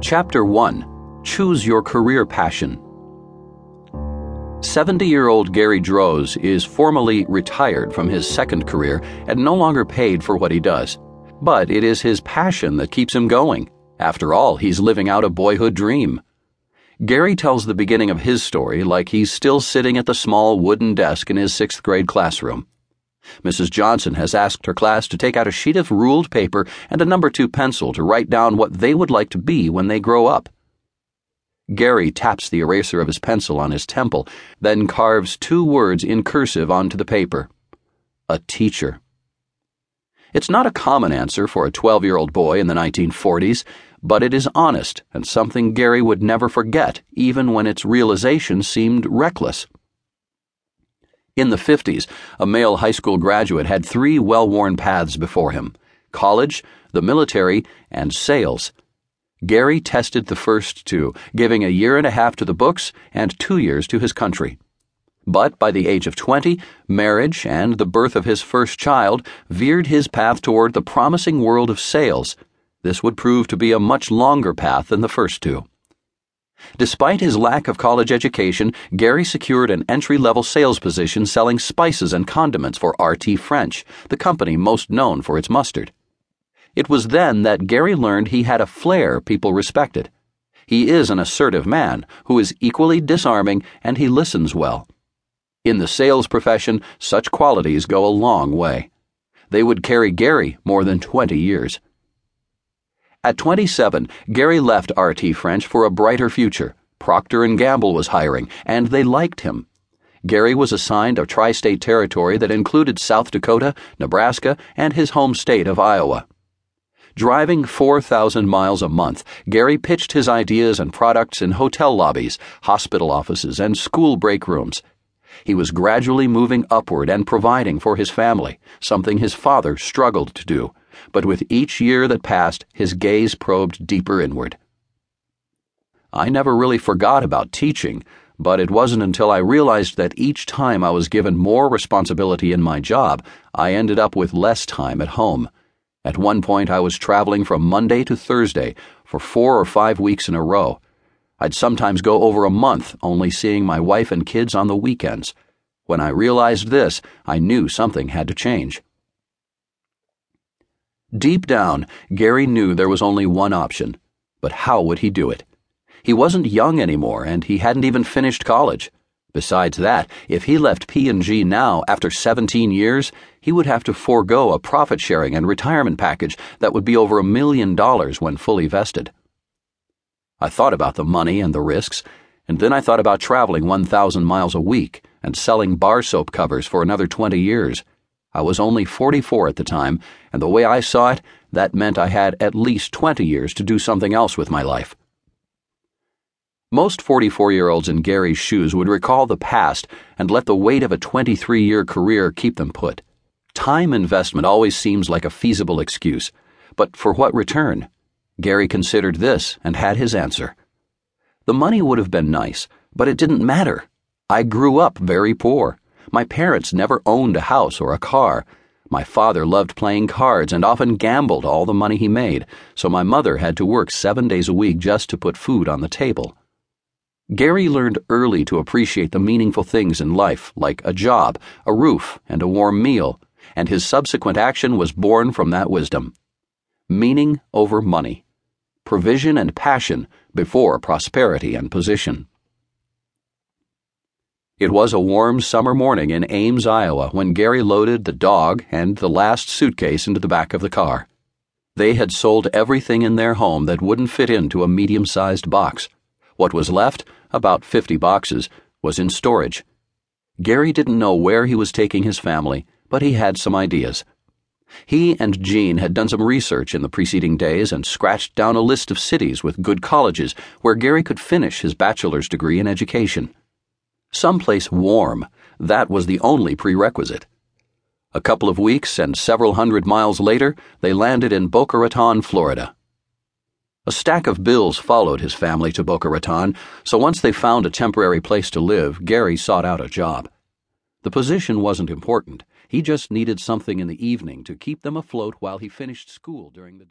Chapter 1 Choose Your Career Passion. 70 year old Gary Droz is formally retired from his second career and no longer paid for what he does. But it is his passion that keeps him going. After all, he's living out a boyhood dream. Gary tells the beginning of his story like he's still sitting at the small wooden desk in his sixth grade classroom. Mrs. Johnson has asked her class to take out a sheet of ruled paper and a number two pencil to write down what they would like to be when they grow up. Gary taps the eraser of his pencil on his temple, then carves two words in cursive onto the paper A teacher. It's not a common answer for a 12 year old boy in the 1940s, but it is honest and something Gary would never forget, even when its realization seemed reckless. In the 50s, a male high school graduate had three well worn paths before him college, the military, and sales. Gary tested the first two, giving a year and a half to the books and two years to his country. But by the age of 20, marriage and the birth of his first child veered his path toward the promising world of sales. This would prove to be a much longer path than the first two. Despite his lack of college education, Gary secured an entry level sales position selling spices and condiments for RT French, the company most known for its mustard. It was then that Gary learned he had a flair people respected. He is an assertive man who is equally disarming and he listens well. In the sales profession, such qualities go a long way. They would carry Gary more than 20 years. At 27, Gary left RT French for a brighter future. Procter & Gamble was hiring, and they liked him. Gary was assigned a tri-state territory that included South Dakota, Nebraska, and his home state of Iowa. Driving 4,000 miles a month, Gary pitched his ideas and products in hotel lobbies, hospital offices, and school break rooms. He was gradually moving upward and providing for his family, something his father struggled to do but with each year that passed, his gaze probed deeper inward. I never really forgot about teaching, but it wasn't until I realized that each time I was given more responsibility in my job, I ended up with less time at home. At one point, I was traveling from Monday to Thursday for four or five weeks in a row. I'd sometimes go over a month only seeing my wife and kids on the weekends. When I realized this, I knew something had to change. Deep down, Gary knew there was only one option. But how would he do it? He wasn't young anymore, and he hadn't even finished college. Besides that, if he left P&G now after 17 years, he would have to forego a profit sharing and retirement package that would be over a million dollars when fully vested. I thought about the money and the risks, and then I thought about traveling 1,000 miles a week and selling bar soap covers for another 20 years. I was only 44 at the time, and the way I saw it, that meant I had at least 20 years to do something else with my life. Most 44 year olds in Gary's shoes would recall the past and let the weight of a 23 year career keep them put. Time investment always seems like a feasible excuse, but for what return? Gary considered this and had his answer. The money would have been nice, but it didn't matter. I grew up very poor. My parents never owned a house or a car. My father loved playing cards and often gambled all the money he made, so my mother had to work seven days a week just to put food on the table. Gary learned early to appreciate the meaningful things in life, like a job, a roof, and a warm meal, and his subsequent action was born from that wisdom. Meaning over money. Provision and passion before prosperity and position. It was a warm summer morning in Ames, Iowa, when Gary loaded the dog and the last suitcase into the back of the car. They had sold everything in their home that wouldn't fit into a medium sized box. What was left, about 50 boxes, was in storage. Gary didn't know where he was taking his family, but he had some ideas. He and Jean had done some research in the preceding days and scratched down a list of cities with good colleges where Gary could finish his bachelor's degree in education. Someplace warm, that was the only prerequisite. A couple of weeks and several hundred miles later, they landed in Boca Raton, Florida. A stack of bills followed his family to Boca Raton, so once they found a temporary place to live, Gary sought out a job. The position wasn't important. He just needed something in the evening to keep them afloat while he finished school during the day.